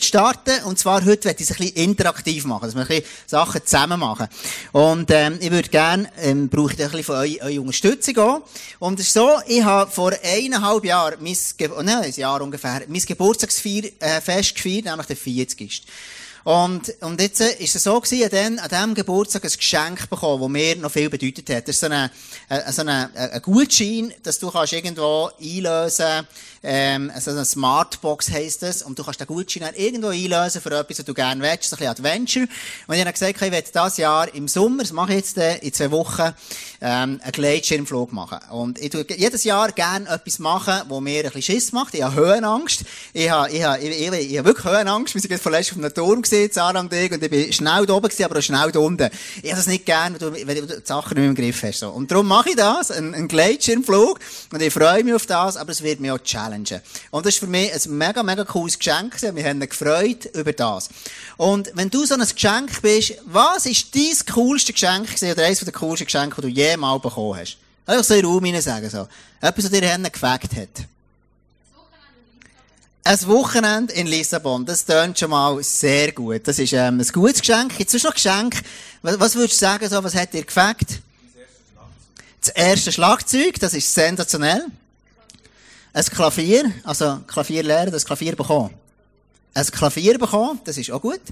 starten. Und zwar heute werde ich es ein bisschen interaktiv machen, dass wir ein bisschen Sachen zusammen machen. Und ähm, ich würde gerne, ähm, brauche ich ein bisschen von eurer, eurer Unterstützung auch. Und es ist so, ich habe vor eineinhalb Jahren, mein, Ge oh, nein, ein Jahr ungefähr, mein Geburtstagsfest äh, gefeiert, nämlich der 40. Und, und jetzt äh, ist es so gewesen, ich dann an diesem Geburtstag ein Geschenk bekommen, das mir noch viel bedeutet hat. Das ist so ein äh, so eine, ein Gutschein, dass du kannst irgendwo einlösen ähm, also eine Smartbox heisst das, und du kannst den Gutschein dann irgendwo einlösen für etwas, was du gerne willst, so ein bisschen Adventure. Und ich habe gesagt, ich werde dieses Jahr im Sommer, das mache ich jetzt äh, in zwei Wochen, ähm, einen Gleitschirmflug machen. Und ich tue jedes Jahr gerne etwas machen, wo mir ein bisschen Schiss macht. Ich habe Höhenangst. Ich habe, ich habe, ich, ich, ich habe wirklich Höhenangst. Wir sind jetzt vorletzt auf einem Turm gesehen, Sarah und ich, und ich bin schnell da oben gewesen, aber auch schnell da unten. Ich habe das nicht gerne, wenn du, wenn du die Sachen nicht mehr im Griff hast. So. Und darum mache ich das, einen, einen Gleitschirmflug, und ich freue mich auf das, aber es wird mich auch challenge challengen. Und das ist für mich ein mega, mega cooles Geschenk. Wir haben uns gefreut über das. Und wenn du so ein Geschenk bist, was ist dein coolste Geschenk gewesen, oder eines der coolsten Geschenke, die du jemals bekommen hast? Einfach so in den Raum sagen, so. Etwas, was dir gefällt hat. Ein Wochenende in Lissabon, das tönt schon mal sehr gut. Das ist ähm, ein gutes Geschenk. Jetzt ist noch Geschenk. Was, was würdest du sagen, so, was hat dir gefällt? Das erste Schlagzeug, das ist sensationell. Ein Klavier, also Klavier lernen, das Klavier bekommen. Ein Klavier bekommen, das ist auch gut.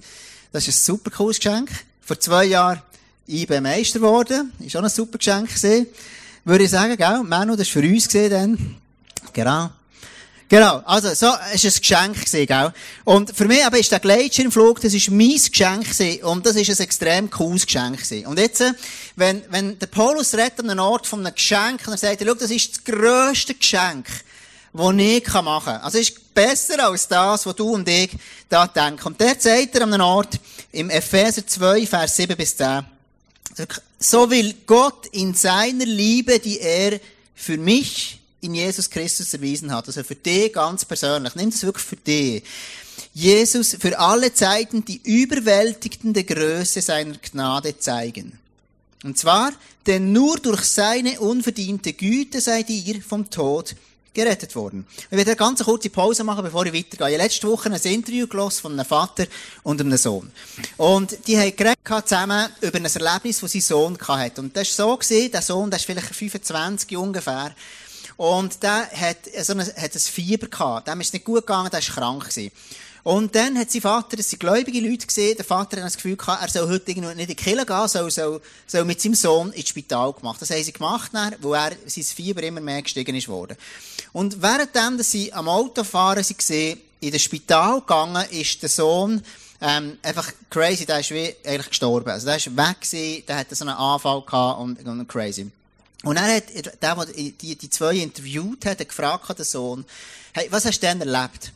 Das ist ein super cooles Geschenk. Vor zwei Jahren IB Meister geworden. Ist auch ein super Geschenk gewesen. Würde ich sagen, gell? Manu, das ist für uns gesehen dann. Genau. Genau. Also, so, es ist ein Geschenk gewesen, gell? Und für mich aber ist der Gleitschirmflug, das ist mein Geschenk gewesen. Und das ist ein extrem cooles Geschenk gewesen. Und jetzt, wenn, wenn der Paulus redet an einem Ort von einem Geschenk, und er sagt, schau, das ist das grösste Geschenk, was ich machen kann. Also es ist besser als das, was du und ich da denken. Und der sagt er an einem Ort im Epheser 2, Vers 7 bis 10. So will Gott in seiner Liebe, die er für mich in Jesus Christus erwiesen hat, also für dich ganz persönlich, nimm das wirklich für dich. Jesus für alle Zeiten die überwältigende Größe seiner Gnade zeigen. Und zwar, denn nur durch seine unverdiente Güte seid ihr vom Tod gerettet worden. Ich werde eine ganz kurze Pause machen, bevor ich weitergehe. Ich habe letzte Woche ein Interview von einem Vater und einem Sohn. Und die haben zusammen über ein Erlebnis, das sein Sohn hatte. Und das war so, der Sohn, der ist vielleicht 25 ungefähr. Und der hat, so ein, hat ein Fieber gehabt. Dem ist nicht gut gegangen, der war krank gewesen. Und dann hat sein Vater, das sind gläubige Leute gesehen, der Vater hat das Gefühl gehabt, er soll heute nicht in die Kirche gehen, soll, soll, soll mit seinem Sohn ins Spital gemacht. Das haben sie gemacht, dann, wo er, sein Fieber immer mehr gestiegen ist worden. Und währenddem, dass sie am Autofahren sie gesehen, in das Spital gegangen, ist der Sohn, ähm, einfach crazy, der ist wie eigentlich gestorben. Also der ist weg gewesen, der hatte so einen Anfall gehabt und, und crazy. Und er hat, der, der die, die zwei interviewt hat, hat gefragt, der Sohn, hey, was hast du denn erlebt?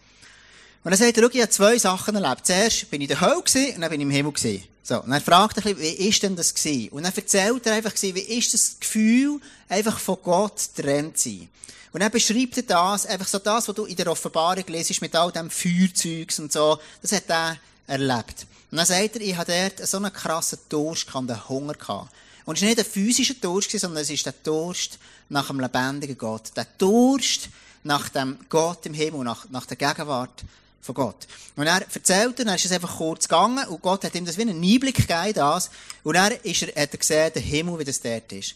Und dann sagt er, schau, ich habe zwei Sachen erlebt. Zuerst bin ich in der Hölle und dann bin ich im Himmel gewesen. So. Und er fragt ein bisschen, wie ist denn das gewesen? Und dann erzählt er einfach, wie ist das Gefühl, einfach von Gott getrennt zu sein? Und dann beschreibt er das, einfach so das, was du in der Offenbarung lesest, mit all dem Feuerzeugs und so, das hat er erlebt. Und dann sagt er, ich hatte dort so einen krassen Durst, einen Hunger gehabt. Und es war nicht ein physischer Durst, sondern es ist der Durst nach dem lebendigen Gott. Der Durst nach dem Gott im Himmel, nach, nach der Gegenwart von Gott. Und er erzählt, dann ist es einfach kurz gegangen und Gott hat ihm das wie einen Einblick gegeben, das. Und er ist er, hat er gesehen, der Himmel, wie das dort ist.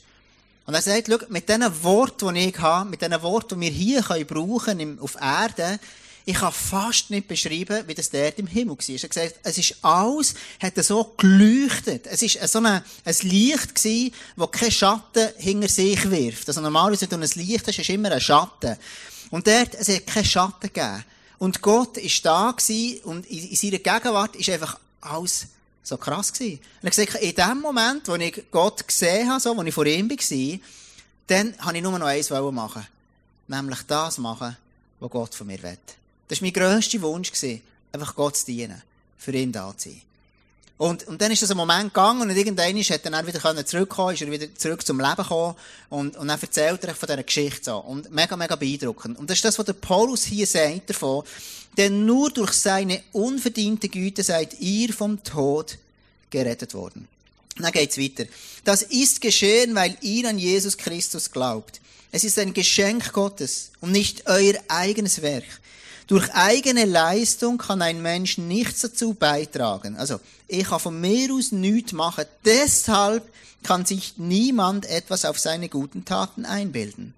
Und er sagt, schau, mit diesen Worten, die ich habe, mit diesen Worten, die wir hier können brauchen im, auf Erde, ich kann fast nicht beschreiben, wie das dort im Himmel war. Er hat gesagt, es ist alles, hat so geleuchtet. Es ist so eine, ein Licht das keinen Schatten hinter sich wirft. Also normalerweise, wenn du ein Licht hast, ist immer ein Schatten. Und dort, es hat keinen Schatten gegeben. Und Gott ist da gewesen, und in, in seiner Gegenwart ist einfach alles so krass gewesen. Und hat gesagt, in dem Moment, wo ich Gott gesehen habe, so, wo ich vor ihm war, dann habe ich nur noch eins machen. Nämlich das machen, was Gott von mir will. Das war mein grösster Wunsch, gewesen, einfach Gott zu dienen, für ihn da zu sein. Und, und dann ist das ein Moment gegangen und irgendwann hat er wieder zurückkommen, ist er wieder zurück zum Leben gekommen und, und dann erzählt er von dieser Geschichte so. Und mega, mega beeindruckend. Und das ist das, was der Paulus hier sagt davon. Denn nur durch seine unverdiente Güte seid ihr vom Tod gerettet worden. Dann geht's weiter. Das ist geschehen, weil ihr an Jesus Christus glaubt. Es ist ein Geschenk Gottes und nicht euer eigenes Werk. Durch eigene Leistung kann ein Mensch nichts dazu beitragen. Also, ich kann von mir aus nichts machen. Deshalb kann sich niemand etwas auf seine guten Taten einbilden.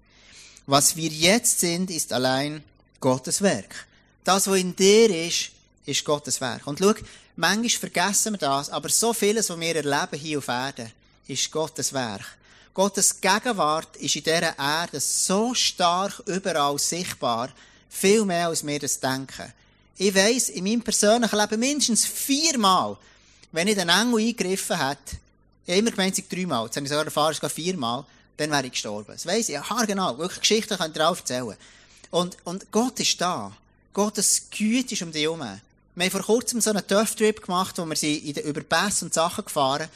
Was wir jetzt sind, ist allein Gottes Werk. Das, was in dir ist, ist Gottes Werk. Und schau, manchmal vergessen wir das, aber so vieles, was wir erleben hier auf Erden, ist Gottes Werk. Gottes Gegenwart ist in dieser Erde so stark überall sichtbar, viel mehr als wir das denken. Ich weiss, in meinem persönlichen Leben mindestens viermal, wenn ich den Engel eingegriffen hätte, ich habe immer gemeint, es dreimal, jetzt habe ich sogar erfahren, es viermal, dann wäre ich gestorben. Das weiss ich, ja, genau, wirklich Geschichten könnt ihr auch erzählen. Und, und Gott ist da. Gottes Güte ist um dich herum. Wir haben vor kurzem so einen Turf-Trip gemacht, wo wir sind in den Überpässe und Sachen gefahren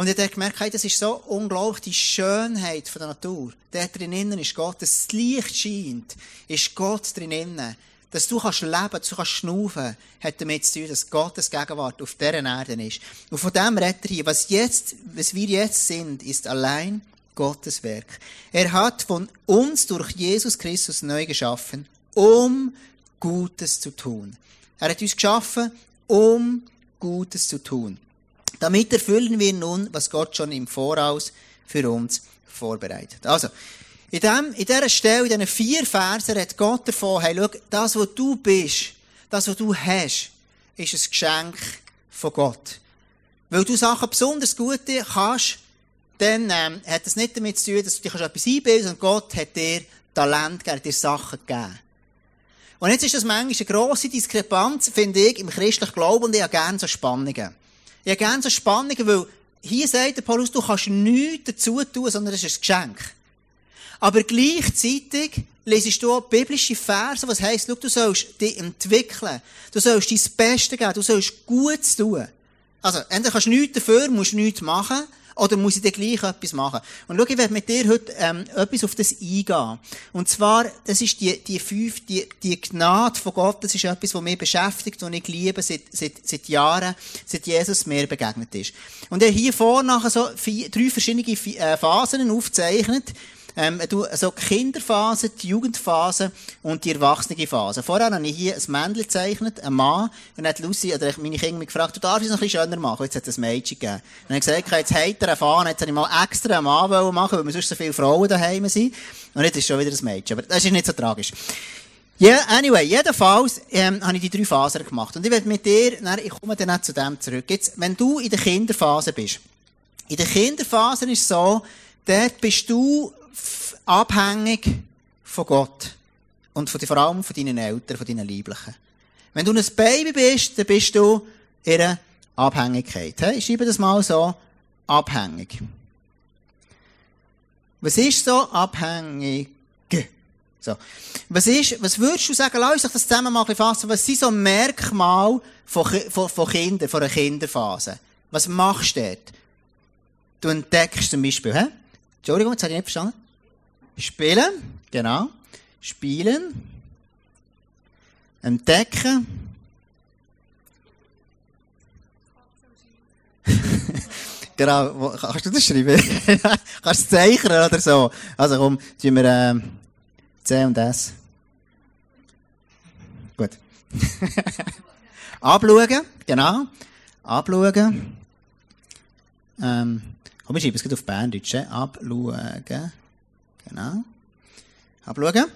und ich habe gemerkt, hey, das ist so unglaublich, die Schönheit von der Natur. Dort drinnen ist Gott, das Licht scheint, ist Gott drinnen. Dass du kannst leben, dass du kannst schnaufen, hat damit zu tun, dass Gottes Gegenwart auf dieser Erde ist. Und von dem redet er hier. Was jetzt, was wir jetzt sind, ist allein Gottes Werk. Er hat von uns durch Jesus Christus neu geschaffen, um Gutes zu tun. Er hat uns geschaffen, um Gutes zu tun. Damit erfüllen wir nun, was Gott schon im Voraus für uns vorbereitet. Also, in, dem, in dieser Stelle, in diesen vier Versen, hat Gott davon, hey, schau, das, was du bist, das, was du hast, ist ein Geschenk von Gott. Weil du Sachen besonders gut kannst, dann ähm, hat es nicht damit zu tun, dass du dich etwas einbildest, sondern Gott hat dir Talent gegeben, dir Sachen gegeben. Und jetzt ist das manchmal eine grosse Diskrepanz, finde ich, im christlichen Glauben und ich habe gerne so Spannungen. Ich habe gerne so Spannungen, weil hier sagt der Paulus, du kannst nichts dazu tun, sondern es ist ein Geschenk. Aber gleichzeitig lesest du auch biblische Verse, was heisst, schau, du sollst dich entwickeln. Du sollst dein Bestes geben. Du sollst Gutes tun. Also, entweder kannst du nichts dafür, musst nichts machen, oder muss ich dir gleich etwas machen? Und schau, ich werde mit dir heute ähm, etwas auf das eingehen. Und zwar, das ist die, die fünf, die, die Gnade von Gott, das ist etwas, was mich beschäftigt und ich liebe seit, seit, seit Jahren, seit Jesus mir begegnet ist. Und er hier vorne so vier, drei verschiedene äh, Phasen aufzeichnet, ähm, du, also die Kinderphase, die Jugendphase und die Erwachsenenphase. Vorher habe ich hier ein Männchen gezeichnet, ein Mann, und dann hat Lucy oder meine Kinder mich gefragt, du darfst es noch ein bisschen schöner machen. Jetzt hat es ein Mädchen gegeben. Und ich gesagt, jetzt hat er einen Fahnen, jetzt habe ich mal extra einen Mann machen, weil wir sonst so viele Frauen daheim sind. Und jetzt ist schon wieder ein Mädchen. Aber das ist nicht so tragisch. Ja, yeah, anyway, jedenfalls ähm, habe ich die drei Phasen gemacht. Und ich werde mit dir, na, ich komme dann auch zu dem zurück. Jetzt, wenn du in der Kinderphase bist, in der Kinderphase ist es so, dort bist du abhängig von Gott. Und von, vor allem von deinen Eltern, von deinen Lieblichen. Wenn du ein Baby bist, dann bist du in einer Abhängigkeit. Ich schreibe das mal so. Abhängig. Was ist so abhängig? So. Was ist, was würdest du sagen, lass uns das zusammen mal fassen, was sind so Merkmale von, von, von Kindern, von einer Kinderphase? Was machst du dort? Du entdeckst zum Beispiel, hä? Entschuldigung, jetzt habe ich nicht verstanden. Spielen, genau. Spielen. Entdecken. genau, kannst du das schreiben? kannst du zeichnen oder so? Also komm, tun wir ähm, C und S. Gut. Abschauen, genau. Abschauen. Ähm, komm, ich schreibe es auf Berndeutsch. Abschauen. Genau. Abschauen.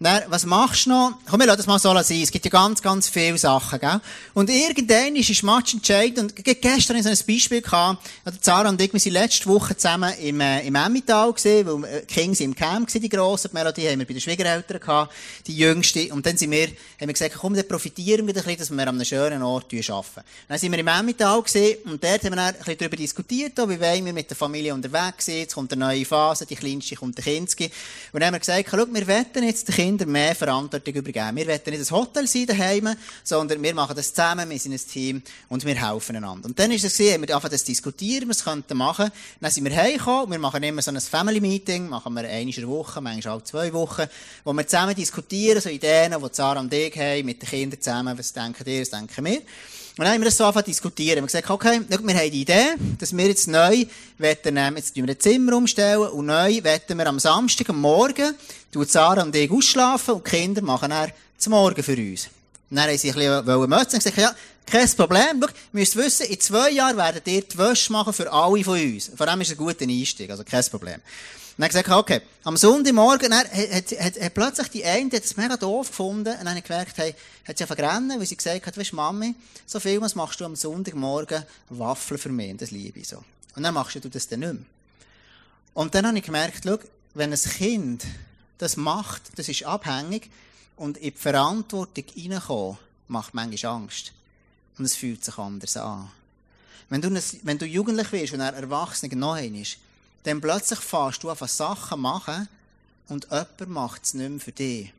Dann, was machst du noch? Komm, wir lassen das mal so sein. Es gibt ja ganz, ganz viele Sachen, gell? Und irgendwann ist es Match entscheidend. Und gestern so ein Beispiel gehabt. Also Zara und ich, wir sind letzte Woche zusammen im, äh, im Emmental gesehen, weil äh, die Kinder sind im Camp gewesen, die grossen. Die Melodie haben wir bei den Schwiegereltern gehabt, die jüngste. Und dann sind wir, haben wir gesagt, komm, dann profitieren wir ein bisschen, dass wir an einem schönen Ort arbeiten. Dann sind wir im Emmental gesehen und dort haben wir dann ein bisschen darüber diskutiert, wie wollen wir mit der Familie unterwegs sein. Jetzt kommt eine neue Phase, die Kleinste kommt der Kinski. Und dann haben wir gesagt, schau, wir wetten jetzt den Kindern mehr Verantwortung übergeben. Wir wollen nicht ein Hotel sein daheim, sondern wir machen das zusammen, wir sind ein Team und wir helfen einander. Und dann ist es gesehen, wir anfangen das diskutieren, was könnten machen. Dann sind wir heimgekommen, wir machen immer so ein Family Meeting, machen wir einmal in der Woche, manchmal auch zwei Wochen, wo wir zusammen diskutieren, so Ideen, die Sarah und ich haben, mit den Kindern zusammen, was denken ihr, was denken wir. Und dann haben wir das so angefangen zu diskutieren. Wir haben gesagt, okay, wir haben die Idee, dass wir jetzt neu, wollen, ähm, jetzt wir ein Zimmer umstellen und neu wollen wir am Samstag, am Morgen, tun Sarah und ich ausschlafen und die Kinder machen dann zum Morgen für uns. Und dann haben sie ein bisschen mötzen und gesagt, ja, kein Problem. Schau, ihr müsst wissen, in zwei Jahren werden ihr die Wäsche machen für alle von uns. Vor allem ist es ein guter Einstieg, also kein Problem. Dann gesagt, okay, am Sonntagmorgen, dann hat, hat, hat, plötzlich die eine, die hat es mega doof gefunden, und dann gemerkt, hey, hat sie vergrennen, weil sie gesagt hat, weisst Mami, so viel was machst du am Sonntagmorgen Waffeln für mich, das liebe ich so. Und dann machst du das dann nicht mehr. Und dann habe ich gemerkt, schau, wenn ein Kind das macht, das ist abhängig, und in die Verantwortung reinkommen, macht manchmal Angst. Und es fühlt sich anders an. Wenn du, wenn du jugendlich wirst und er erwachsen genau ist, dann plötzlich fährst du einfach Sachen machen und jemand macht es nicht mehr für dich.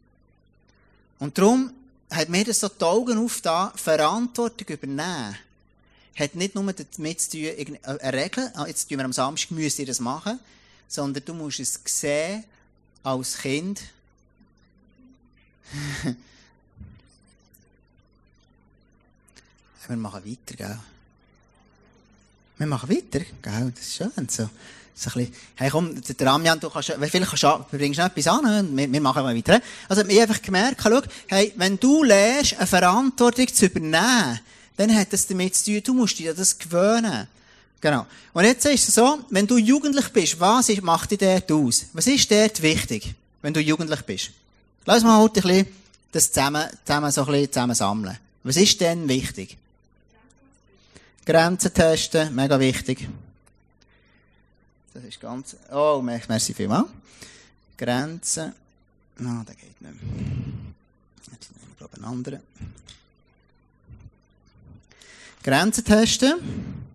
Und darum hat mir das so die Augen aufgetan, Verantwortung übernehmen. Hat nicht nur damit zu tun, eine Regel, ah, jetzt tun wir am Samstag, müsst ihr das machen, sondern du musst es sehen, als Kind. wir machen weiter, gell? Wir machen weiter, gell? Das ist schön so. So ein hey komm, der Amjan, du kannst, vielleicht kannst du, bringst noch etwas an, wir, wir machen mal weiter. Also, ich habe einfach gemerkt, schau, hey, wenn du lernst, eine Verantwortung zu übernehmen, dann hat das damit zu tun, du musst dir das gewöhnen. Genau. Und jetzt ist es so, wenn du jugendlich bist, was ist, macht dich dort aus? Was ist dort wichtig, wenn du jugendlich bist? Lass mal heute ein bisschen das zusammen, zusammen so ein bisschen zusammen sammeln. Was ist denn wichtig? Grenzen testen, mega wichtig. Das ist ganz, oh, merci vielmals. Grenzen, na, no, der geht nicht mehr. Jetzt nehme ich, glaube einen anderen. Grenzen testen.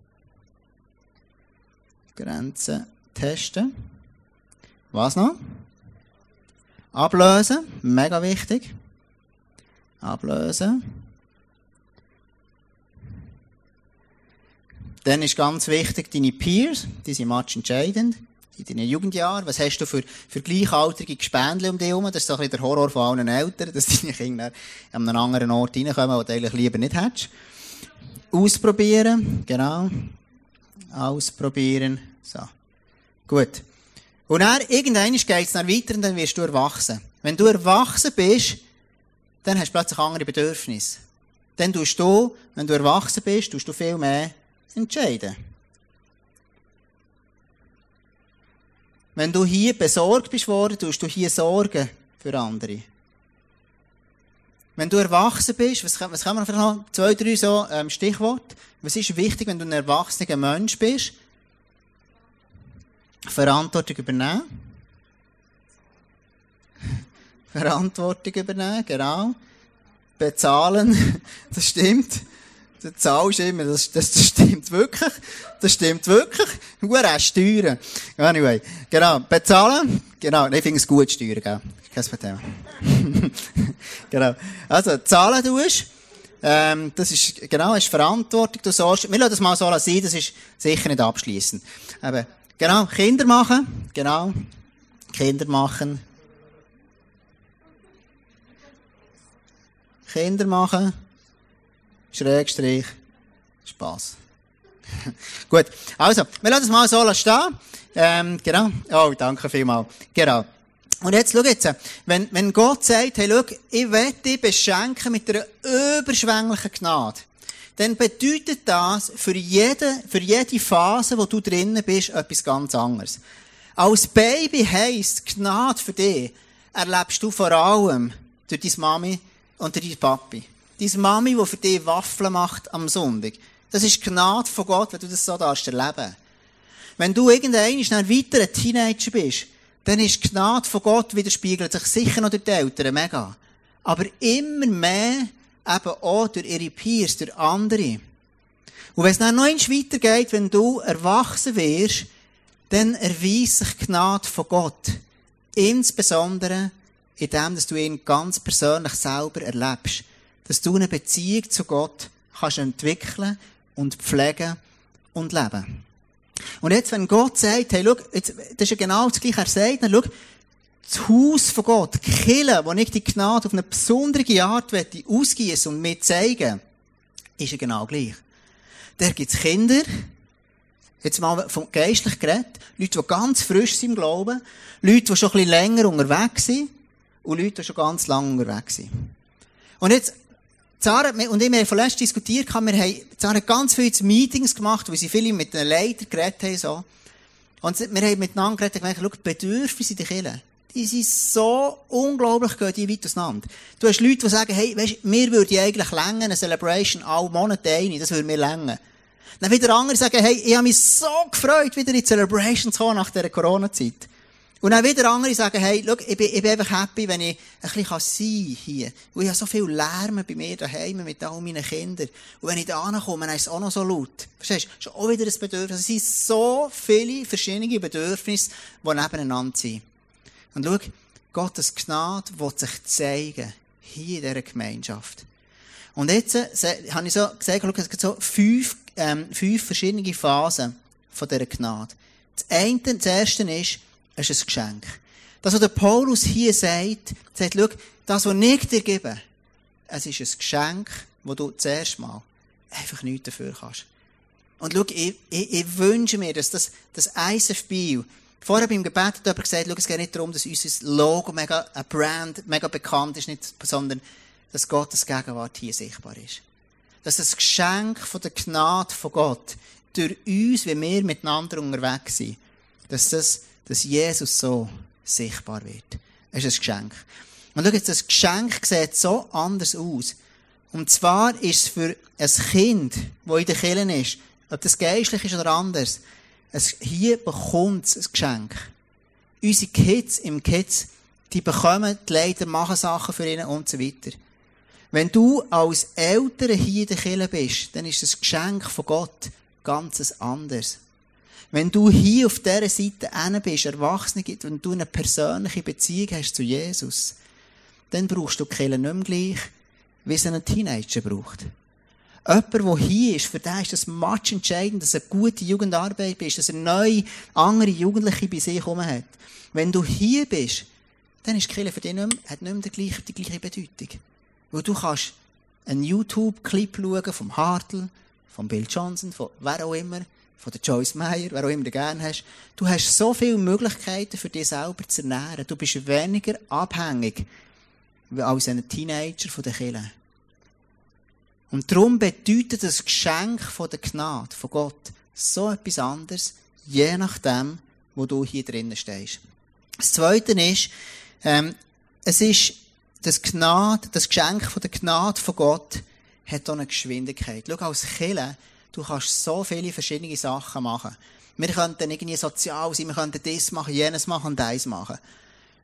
Grenzen testen. Was noch? Ablösen, mega wichtig. Ablösen. Dann ist ganz wichtig, deine Peers, die sind match entscheidend. In deinen Jugendjahren. Was hast du für, für gleichaltrige Gespendle um dich herum? Das ist so ein bisschen der Horror von allen Eltern, dass deine Kinder an einen anderen Ort reinkommen, wo du eigentlich lieber nicht hättest. Ausprobieren, genau. Ausprobieren. So. Gut. Und dann, irgendwann geht es dann weiter und dann wirst du erwachsen. Wenn du erwachsen bist, dann hast du plötzlich andere Bedürfnisse. Dann tust du, wenn du erwachsen bist, tust du viel mehr entscheiden. Wenn du hier besorgt bist worden, tust du hier Sorgen für andere. Wenn du erwachsen bist, was was kann man vielleicht noch, zwei, drei so ähm, Stichworte. Was ist wichtig, wenn du ein erwachsener Mensch bist? Verantwortung übernehmen. Verantwortung übernehmen, genau. Bezahlen, das stimmt. Du zahlst immer, das, das, das stimmt wirklich. Das stimmt wirklich. Auch Steuern. Anyway. Genau. Bezahlen. Genau. Ich finde es gut, Steuern, gell? Kein Problem. genau. Also, zahlen tust. Ähm, das ist, genau, ist Verantwortung. Du sagst, wir lassen das mal so sein, das ist sicher nicht abschließend. Aber, genau, Kinder machen. Genau. Kinder machen. Kinder machen. Schrägstrich, Spaß. Gut. Also, wir lassen es mal so stehen. Ähm, genau. Oh, danke vielmals. Genau. Und jetzt, schau jetzt, wenn, wenn Gott sagt, hey, schau, ich werde dich beschenken mit einer überschwänglichen Gnade, dann bedeutet das für jede, für jede Phase, wo du drinnen bist, etwas ganz anderes. Als Baby heisst Gnade für dich, erlebst du vor allem durch deine Mami und durch deinen Papi deine Mami, die für dich Waffeln macht am Sonntag. Das ist Gnade von Gott, wenn du das so darfst erleben. Wenn du irgendein weiter ein Teenager bist, dann ist Gnade von Gott widerspiegelt sich sicher noch durch die Eltern mega. Aber immer mehr eben auch durch ihre Peers, durch andere. Und wenn es dann noch eins weitergeht, wenn du erwachsen wirst, dann erweist sich Gnade von Gott. Insbesondere in dem, dass du ihn ganz persönlich selber erlebst dass du eine Beziehung zu Gott kannst entwickeln und pflegen und leben. Und jetzt, wenn Gott sagt, hey, schau, jetzt, das ist ja genau das Gleiche, er sagt, dann schau, das Haus von Gott, die wo ich die Gnade auf eine besondere Art ausgießen und mir zeigen, ist ja genau gleich. Da gibt es Kinder, jetzt mal vom geistlich geredet, Leute, die ganz frisch sind im Glauben, Leute, die schon ein bisschen länger unterwegs sind und Leute, die schon ganz lange unterwegs sind. Und jetzt, Zara und ich, wir haben vorletzt diskutiert, wir haben, Zara hat ganz viele Meetings gemacht, wo sie viele mit den Leitern geredet haben, so. Und wir haben miteinander geredet und gemerkt, schau, die Bedürfnisse in den Kirchen, die sind so unglaublich, gehen die weit auseinander. Du hast Leute, die sagen, hey, weisst, mir würde eigentlich länger eine Celebration alle Monate eine, das würde mir länger. Dann wieder andere sagen, hey, ich habe mich so gefreut, wieder in die Celebration zu kommen nach dieser Corona-Zeit. Und dann wieder andere sagen, hey, schau, ich bin, ich bin einfach happy, wenn ich ein bisschen sein kann hier. Und ich habe so viel Lärm bei mir daheim mit all meinen Kindern. Und wenn ich da ankomme, dann ist es auch noch so laut. Verstehst du? Ist auch wieder ein Bedürfnis. Es sind so viele verschiedene Bedürfnisse, die nebeneinander sind. Und schau, Gottes Gnade will sich zeigen. Hier in dieser Gemeinschaft. Und jetzt äh, habe ich so gesagt, schau, es gibt so fünf, ähm, fünf verschiedene Phasen von dieser Gnade. Das eine, das erste ist, es ist ein Geschenk. Das, was der Paulus hier sagt, sagt, schau, das, was ich dir gebe, es ist ein Geschenk, wo du zuerst mal einfach nichts dafür kannst. Und schau, ich, ich, ich wünsche mir, dass das, das ISF Bio, vorher beim Gebet hat jemand gesagt, schau, es geht nicht darum, dass unser Logo mega, ein Brand mega bekannt ist, nicht, sondern, dass Gottes Gegenwart hier sichtbar ist. Dass das Geschenk von der Gnade von Gott durch uns, wenn wir miteinander unterwegs sind, dass das dass Jesus so sichtbar wird. Es ist ein Geschenk. Und schau jetzt, das Geschenk sieht so anders aus. Und zwar ist es für ein Kind, das in der Kirche ist, ob das geistlich ist oder anders, es, hier bekommt es ein Geschenk. Unsere Kids im Kids, die bekommen die Leiter, machen Sachen für ihn und so weiter. Wenn du als Eltern hier in der Kirche bist, dann ist das Geschenk von Gott ganz anders. Wenn du hier auf dieser Seite bist, Erwachsene gibt, wenn du eine persönliche Beziehung hast zu Jesus, dann brauchst du Kirche nicht mehr gleich, wie es ein Teenager braucht. Jemand, der hier ist, für den ist das much entscheidend, dass er gute Jugendarbeit bist, dass er neue, andere Jugendliche bei sich herum hat. Wenn du hier bist, dann ist die für dich nicht mehr, hat nicht mehr die gleiche, die gleiche Bedeutung. Weil du kannst einen YouTube-Clip schauen vom Hartl, von Bill Johnson, von wer auch immer, von der Joyce Meyer, wer auch immer du gerne hast. Du hast so viele Möglichkeiten für dich selber zu ernähren. Du bist weniger abhängig als ein Teenager von der Kirche. Und darum bedeutet das Geschenk von der Gnade von Gott so etwas anderes, je nachdem, wo du hier drinnen stehst. Das Zweite ist, ähm, es ist das Gnade, das Geschenk von der Gnade von Gott hat auch eine Geschwindigkeit. Schau, als Kirche Du kannst so viele verschiedene Sachen machen. Wir könnten irgendwie sozial sein, wir könnten das machen, jenes machen und eins machen.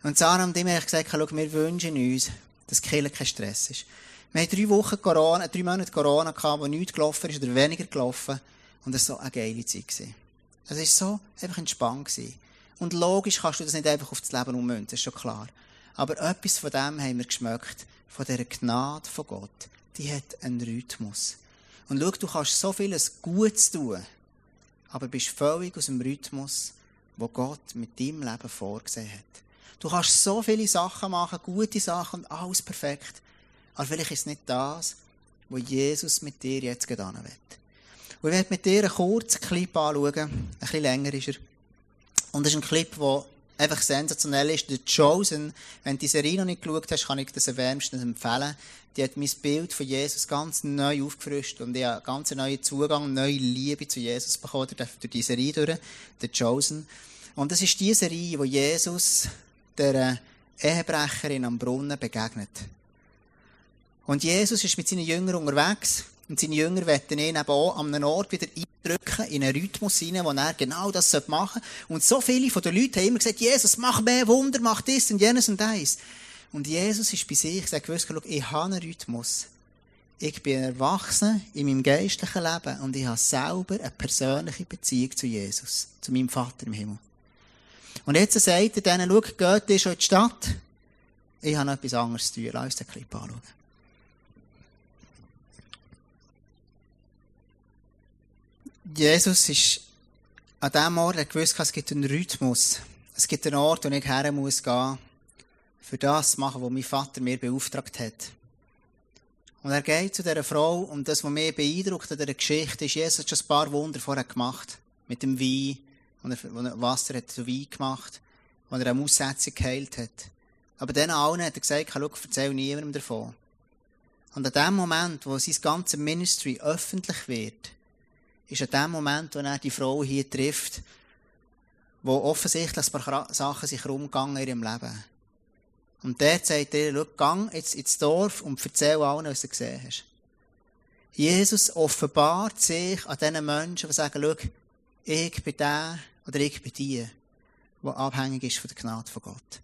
Und Sarah und ich haben gesagt, schau, wir wünschen uns, dass Killer kein Stress ist. Wir haben drei Wochen Corona, drei Monate Corona gehabt, wo nichts gelaufen ist oder weniger gelaufen. Und es war so eine geile Zeit. Gewesen. Es war so einfach entspannt. Gewesen. Und logisch kannst du das nicht einfach auf das Leben ummünzen, ist schon klar. Aber etwas von dem haben wir geschmeckt, von dieser Gnade von Gott. Die hat einen Rhythmus. Und schau, du kannst so vieles Gutes tun, aber bist völlig aus dem Rhythmus, wo Gott mit deinem Leben vorgesehen hat. Du kannst so viele Sachen machen, gute Sachen und alles perfekt. Aber vielleicht ist es nicht das, was Jesus mit dir jetzt getan will. Und ich werde mit dir einen kurzen Clip anschauen. Ein bisschen länger ist er. Und das ist ein Clip, der einfach sensationell ist. The Chosen, wenn du die Serie noch nicht geschaut hast, kann ich das wärmstens empfehlen. Die hat mein Bild von Jesus ganz neu aufgefrischt und ich habe ganz neuen Zugang, neue Liebe zu Jesus bekommen durch die Serie durch, The Chosen. Und das ist die Serie, wo Jesus der Ehebrecherin am Brunnen begegnet. Und Jesus ist mit seinen Jüngern unterwegs und seine Jünger wollen ihn eben auch an einem Ort wieder eindrücken, in einen Rhythmus hinein, wo er genau das machen sollte. Und so viele von den Leuten haben immer gesagt, Jesus, mach mehr Wunder, mach das und jenes und das. Und Jesus ist bei sich, hat gewusst, ich habe einen Rhythmus. Ich bin erwachsen in meinem geistlichen Leben und ich habe selber eine persönliche Beziehung zu Jesus, zu meinem Vater im Himmel. Und jetzt sagt er denen, schau, geht ihr schon in die Stadt? Ich habe noch etwas anderes zu tun. Lass uns den Clip anschauen. Jesus ist an diesem Ort, er gewusst, es gibt einen Rhythmus. Es gibt einen Ort, wo ich her muss gehen, für das machen, was mein Vater mir beauftragt hat. Und er geht zu dieser Frau, und das, was mich beeindruckt an dieser Geschichte, ist, Jesus hat schon ein paar Wunder vorher gemacht. Mit dem Wein, wo er Wasser hat zu Wein gemacht, wo er eine Aussetzung geheilt hat. Aber dann allen hat er gesagt, schau, erzähl niemandem davon. Und an dem Moment, wo sein ganzes Ministry öffentlich wird, ist an dem Moment, wo er die Frau hier trifft, wo offensichtlich ein paar Sachen sich rumgegangen in ihrem Leben. Und der sagt dir, schau, gang jetzt ins Dorf und erzähl allen, was du gesehen hast. Jesus offenbart sich an diesen Menschen, die sagen, schau, ich bin der oder ich bin die, die abhängig ist von der Gnade von Gott.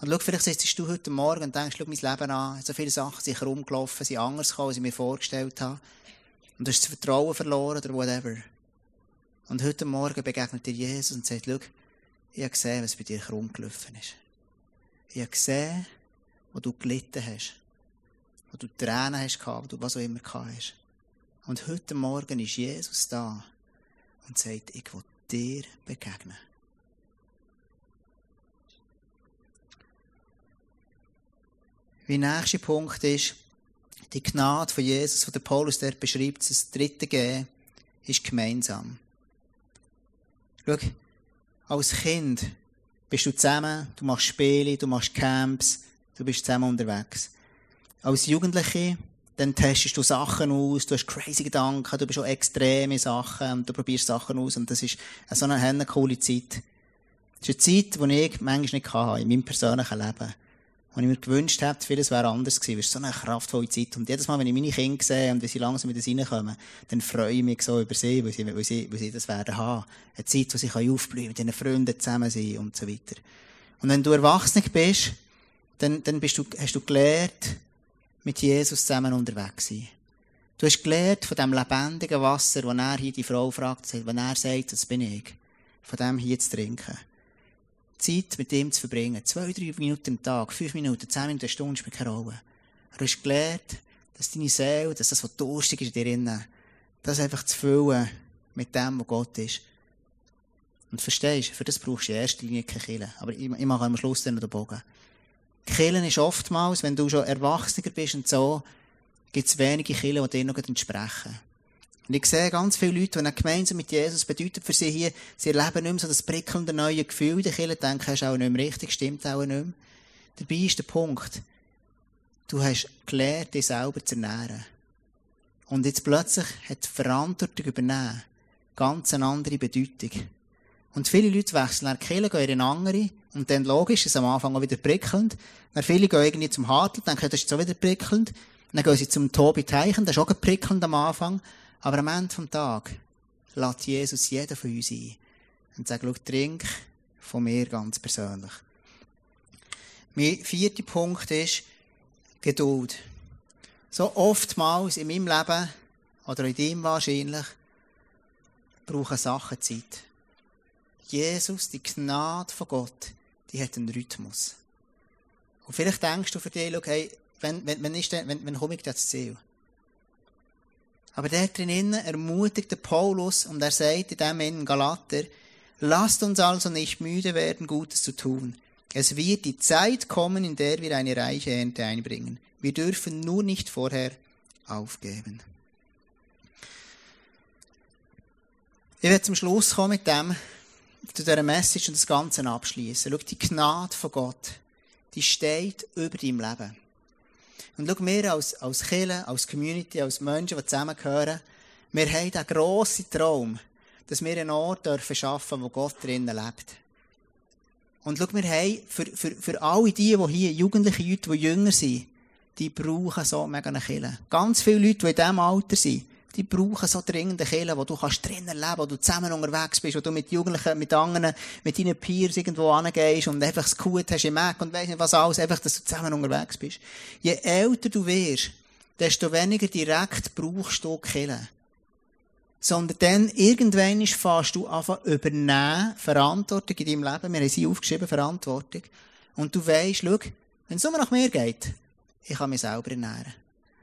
Und schau, vielleicht sitzt du heute Morgen und denkst, schau mein Leben an, so viele Sachen sind rumgelaufen, sind anders gekommen, als ich mir vorgestellt habe. Und du hast das Vertrauen verloren oder whatever. Und heute Morgen begegnet dir Jesus und sagt, schau, ich habe gesehen, was bei dir rumgelaufen ist. Ich habe gesehen, wo du gelitten hast. Wo du Tränen hast gehabt, wo du was auch immer gehabt hast. Und heute Morgen ist Jesus da und sagt, ich will dir begegnen. Wie nächster Punkt ist, die Gnade von Jesus, die der Paulus dort beschreibt, das dritte Gehen, ist gemeinsam. Schau, als Kind bist du zusammen, du machst Spiele, du machst Camps, du bist zusammen unterwegs. Als Jugendliche, dann testest du Sachen aus, du hast crazy Gedanken, du bist auch extreme Sachen und du probierst Sachen aus und das ist so eine, coole Zeit. Das ist eine Zeit, die ich manchmal nicht hatte, in meinem persönlichen Leben. Und ich mir gewünscht hätte, vieles wäre anders gewesen. Es ist so eine kraftvolle Zeit. Und jedes Mal, wenn ich meine Kinder sehe und wie sie langsam wieder reinkommen, dann freue ich mich so über sie, weil sie, weil sie, weil sie das werden haben. Eine Zeit, wo sie aufblühen, mit ihren Freunden zusammen sein und so weiter. Und wenn du erwachsen bist, dann, dann bist du, hast du gelernt, mit Jesus zusammen unterwegs zu sein. Du hast gelernt von dem lebendigen Wasser, wo er hier die Frau fragt, wenn er sagt, das bin ich, von dem hier zu trinken. Zeit mit ihm zu verbringen. Zwei, drei Minuten am Tag, fünf Minuten, zehn Minuten, eine Stunde spielt keine Rolle. Du hast gelernt, dass deine Seele, dass das, was durstig ist in dir innen, das einfach zu füllen mit dem, was Gott ist. Und verstehst, für das brauchst du in erster Linie keine Kille. Aber ich, ich mache am Schluss dann den Bogen. Killen ist oftmals, wenn du schon erwachsener bist und so, gibt es wenige Killen, die dir noch entsprechen. Und ich sehe ganz viele Leute, die gemeinsam mit Jesus bedeutet für sie hier, sie erleben nicht mehr so das prickelnde neue Gefühl. Die Kirche denken, ist auch nicht mehr richtig, stimmt auch nicht mehr. Dabei ist der Punkt, du hast gelernt, dich selber zu ernähren. Und jetzt plötzlich hat die Verantwortung übernehmen ganz eine andere Bedeutung. Und viele Leute wechseln nach Kirche, gehen in andere, und dann logisch, ist es am Anfang auch wieder prickelnd. Dann viele gehen irgendwie zum Hartl, denken, das ist so wieder prickelnd. Dann gehen sie zum Tobi Teichen, das ist auch prickelnd am Anfang. Aber am Ende des Tages lädt Jesus jeden von uns ein und sagt, schau, trink von mir ganz persönlich. Mein vierter Punkt ist Geduld. So oftmals in meinem Leben, oder in deinem wahrscheinlich, brauchen Sachen Zeit. Jesus, die Gnade von Gott, die hat einen Rhythmus. Und vielleicht denkst du für dich, okay, wenn, wenn, wenn, ist denn, wenn, wenn komme ich das Ziel? Aber der drinnen ermutigt der Paulus und er sagt in dem in Galater, lasst uns also nicht müde werden, Gutes zu tun. Es wird die Zeit kommen, in der wir eine reiche Ernte einbringen. Wir dürfen nur nicht vorher aufgeben. Ich werde zum Schluss kommen mit dem, zu dieser Message und das Ganze abschließen. Schau, die Gnade von Gott, die steht über deinem Leben. Und schau, wir als, als Kirche, als Community, als Menschen, die zusammengehören, wir haben den grossen Traum, dass wir einen Ort dürfen schaffen, wo Gott drinnen lebt. Und schau, wir haben für, für, für alle die, die hier, jugendliche Leute, die jünger sind, die brauchen so mega eine Kirche. Ganz viele Leute, die in diesem Alter sind, die brauchen so dringende Kirche, wo du kannst drinnen leben, wo du zusammen unterwegs bist, wo du mit Jugendlichen, mit anderen, mit deinen Peers irgendwo angehst und einfach das Gut hast im Mac und weiss nicht was alles, einfach, dass du zusammen unterwegs bist. Je älter du wirst, desto weniger direkt brauchst du Kirche. Sondern dann, irgendwann fährst du einfach übernehmen, Verantwortung in deinem Leben. Wir haben sie aufgeschrieben, Verantwortung. Und du weisst, schau, wenn es nur nach mir geht, ich kann mich selber ernähren.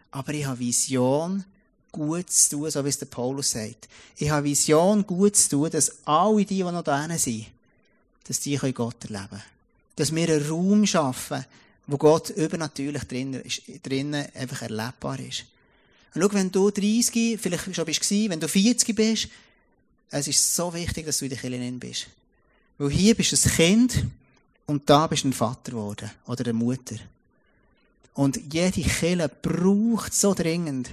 Aber ich habe Vision, gut zu tun, so wie es der Paulus sagt. Ich habe Vision, gut zu tun, dass alle die, die noch da sind, dass die Gott erleben können. Dass wir einen Raum schaffen, wo Gott übernatürlich drinnen, drinnen einfach erlebbar ist. Und schau, wenn du 30, vielleicht schon bist, wenn du 40 bist, es ist so wichtig, dass du in der Kirche bist. Weil hier bist du ein Kind und da bist du ein Vater geworden oder eine Mutter. Und jede Kirche braucht so dringend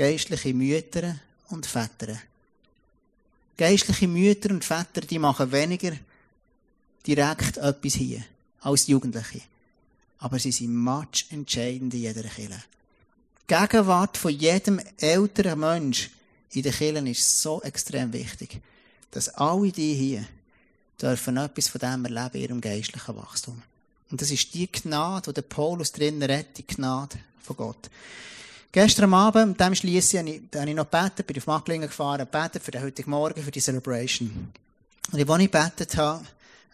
geistliche Mütter und Väter. Geistliche Mütter und Väter, die machen weniger direkt etwas hier als Jugendliche. Aber sie sind much entscheidend in jeder Kirche. Die Gegenwart von jedem älteren Mensch in den Kirchen ist so extrem wichtig, dass alle die hier dürfen etwas von dem erleben in ihrem geistlichen Wachstum. Und das ist die Gnade, die der Paulus drinnen redet, die Gnade von Gott. Gestern Abend, mit dem schliesse ich, da habe ich noch gebetet, bin auf Macklingen gefahren, gebetet für den heutigen Morgen, für die Celebration. Und als ich gebetet habe,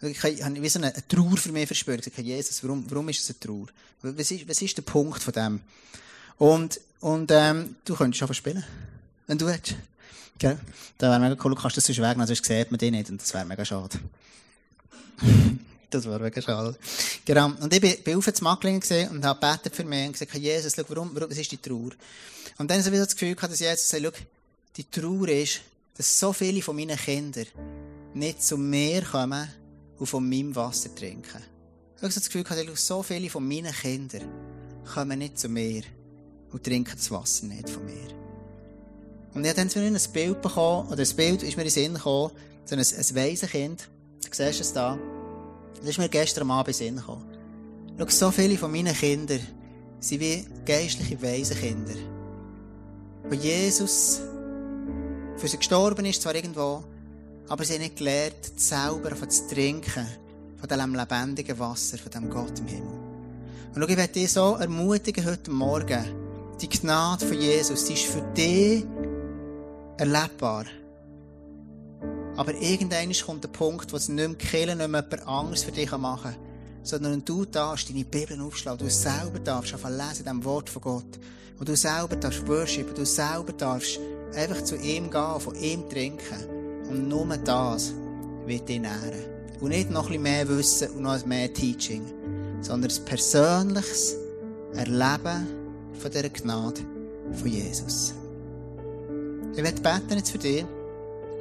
habe ich wie so eine, Trauer für mich verspürt. Ich habe Jesus, warum, warum ist es eine Trauer? Was ist, was ist der Punkt von dem? Und, und, ähm, du könntest schon spielen. Wenn du willst. Gell? Das wäre mega cool, du kannst das sonst wegnehmen, sonst sieht man dich nicht, und das wäre mega schade. Das wäre mega schade. Genau. Und ich bin, bin auf Macklingen gesehen und habe gebetet für mich und gesagt, Jesus, schau, warum, warum, was ist die Trauer? Und dann habe ich das Gefühl gehabt, dass Jesus sagt, schau, die Trauer ist, dass so viele von meinen Kindern nicht zu mir kommen und von meinem Wasser trinken. Ich habe das Gefühl gehabt, so viele von meinen Kindern kommen nicht zu mir und trinken das Wasser nicht von mir. Und ich habe dann ein Bild bekommen, oder ein Bild ist mir in den Sinn gekommen, so ein, ein Waisenkind. Du siehst es da. Das ist mir gestern Abend in den Sinn. Schau, so viele von meinen Kindern sind wie geistliche Waisenkinder. Wo Jesus für sie gestorben ist, zwar irgendwo, aber sie haben nicht gelernt, selber zu trinken von diesem lebendigen Wasser, von diesem Gott im Himmel. Und schau, ich möchte dich so ermutigen heute Morgen, die Gnade von Jesus, die ist für dich erlebbar. Aber irgendwann kommt der Punkt, wo es nicht mehr killen, nicht mehr jemand anderes für dich machen kann, sondern du darfst deine Bibel aufschlagen, du selber darfst anfangen lesen, dem Wort von Gott. Und du selber darfst worshipen, du selber darfst einfach zu ihm gehen, von ihm trinken. Und nur das wird dich nähren. Und nicht noch ein mehr Wissen und noch mehr Teaching, sondern ein persönliches Erleben von dieser Gnade von Jesus. Ich werde beten jetzt für dich,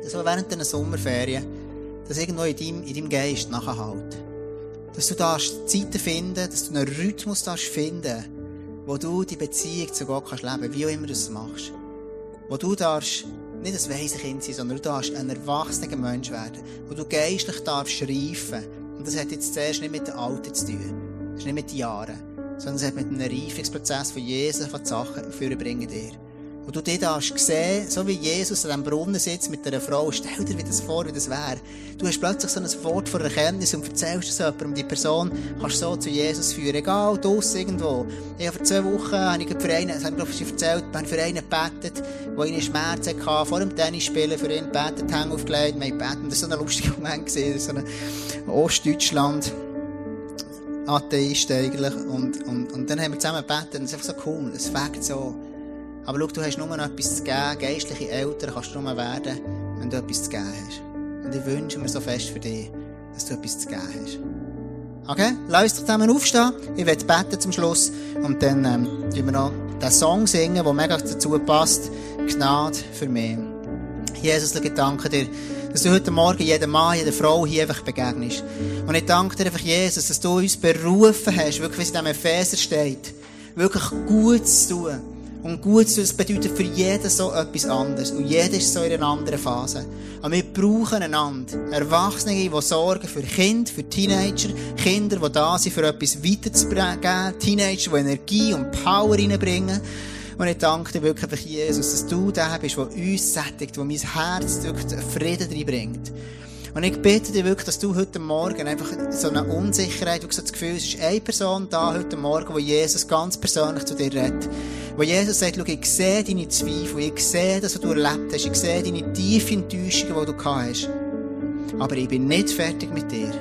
du während deiner Sommerferien, dass irgendwo in deinem, in deinem Geist nachhalt. Dass du darfst Zeiten finden, dass du einen Rhythmus darfst finden, wo du die Beziehung zu Gott kannst leben, wie auch immer du es machst. Wo du darfst nicht ein weises Kind sein, sondern du darfst ein erwachsener Mensch werden, wo du geistlich darfst reifen. Und das hat jetzt zuerst nicht mit dem Alter zu tun. Das ist nicht mit den Jahren. Sondern es hat mit einem Reifungsprozess von Jesus von Sachen vorbringen dir. Und du dich darfst sehen, so wie Jesus an diesem Brunnen sitzt mit einer Frau, stell dir das vor, wie das wäre. Du hast plötzlich so ein Wort von Erkenntnis und erzählst es jemandem, die Person kannst so zu Jesus führen. Egal, draussen irgendwo. Ich habe vor zwei Wochen, habe ich für einen, das habe ich glaube ich erzählt, habe für einen gebetet, der einen Schmerz hatte, vor dem Tennisspielen, für ihn gebetet, Hänge aufgelegt, wir haben gebetet. Das war so ein lustiger Moment gewesen, so ein Ostdeutschland. Atheist eigentlich. Und, und, und dann haben wir zusammen gebetet und es ist einfach so cool. Es fängt so, aber schau, du hast nur noch etwas zu geben. Geistliche Eltern kannst du nur werden, wenn du etwas zu geben hast. Und ich wünsche mir so fest für dich, dass du etwas zu geben hast. Okay? Lass uns zusammen aufstehen. Ich werde beten zum Schluss. Und dann, ähm, wir noch den Song singen, der mega dazu passt. Gnade für mich. Jesus, ich danke dir, dass du heute Morgen jedem Mann, jeder Frau hier einfach begegnest. Und ich danke dir einfach, Jesus, dass du uns berufen hast, wirklich, wie es in diesem Epheser steht, wirklich gut zu tun und gut zu, das bedeutet für jeden so etwas anderes. Und jeder ist so in einer anderen Phase. Aber wir brauchen einander. Erwachsene, die sorgen für Kinder, für Teenager, Kinder, die da sind, für etwas weiterzubringen, Teenager, die Energie und Power reinbringen. Und ich danke dir wirklich für Jesus, dass du der bist, der uns sättigt, der mein Herz Frieden reinbringt. Und ich bitte dich wirklich, dass du heute Morgen einfach so eine Unsicherheit, du so das Gefühl, es ist eine Person da heute Morgen, wo Jesus ganz persönlich zu dir redet. Wo Jesus sagt, schau, ich sehe deine Zweifel, ich sehe das, was du erlebt hast, ich sehe deine tiefe Enttäuschungen, die du gehabt hast. Aber ich bin nicht fertig mit dir.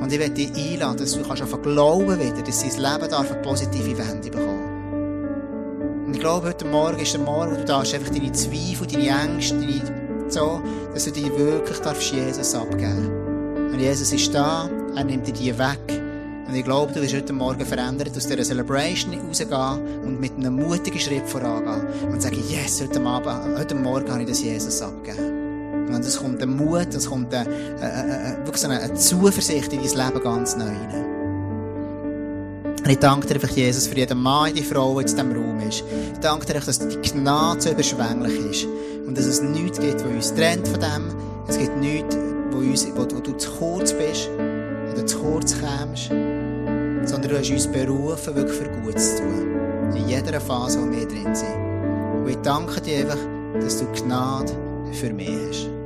Und ich werde dich einladen, dass du kannst einfach glauben wieder, dass dein Leben darf eine positive Wende bekommen. Und ich glaube, heute Morgen ist der Morgen, wo du darfst einfach deine Zweifel, deine Ängste, so, dass du dich wirklich darfst Jesus abgeben Und Jesus ist da, er nimmt dir weg. Und ich glaube, du wirst heute Morgen verändert, aus dieser Celebration rausgehen und mit einem mutigen Schritt vorangehen und sagen, yes, heute, Abend, heute Morgen kann ich das Jesus abgeben. Und es kommt ein Mut, es kommt eine, eine, eine, eine, Zuversicht in dein Leben ganz neu hinein. Ich danke dir einfach, Jesus, für jeden Mann, die Frau, die in diesem Raum ist. Ich danke dir, dass die Gnade so überschwänglich ist. Und dass es nichts gibt, was uns trennt von dem. Es gibt nichts, wo, uns, wo, wo du zu kurz bist, du zu kurz kommst. Sondern du hast uns berufen, wirklich für Gutes zu tun. In jeder Phase, wo wir drin sind. Und ich danke dir einfach, dass du Gnade für mich hast.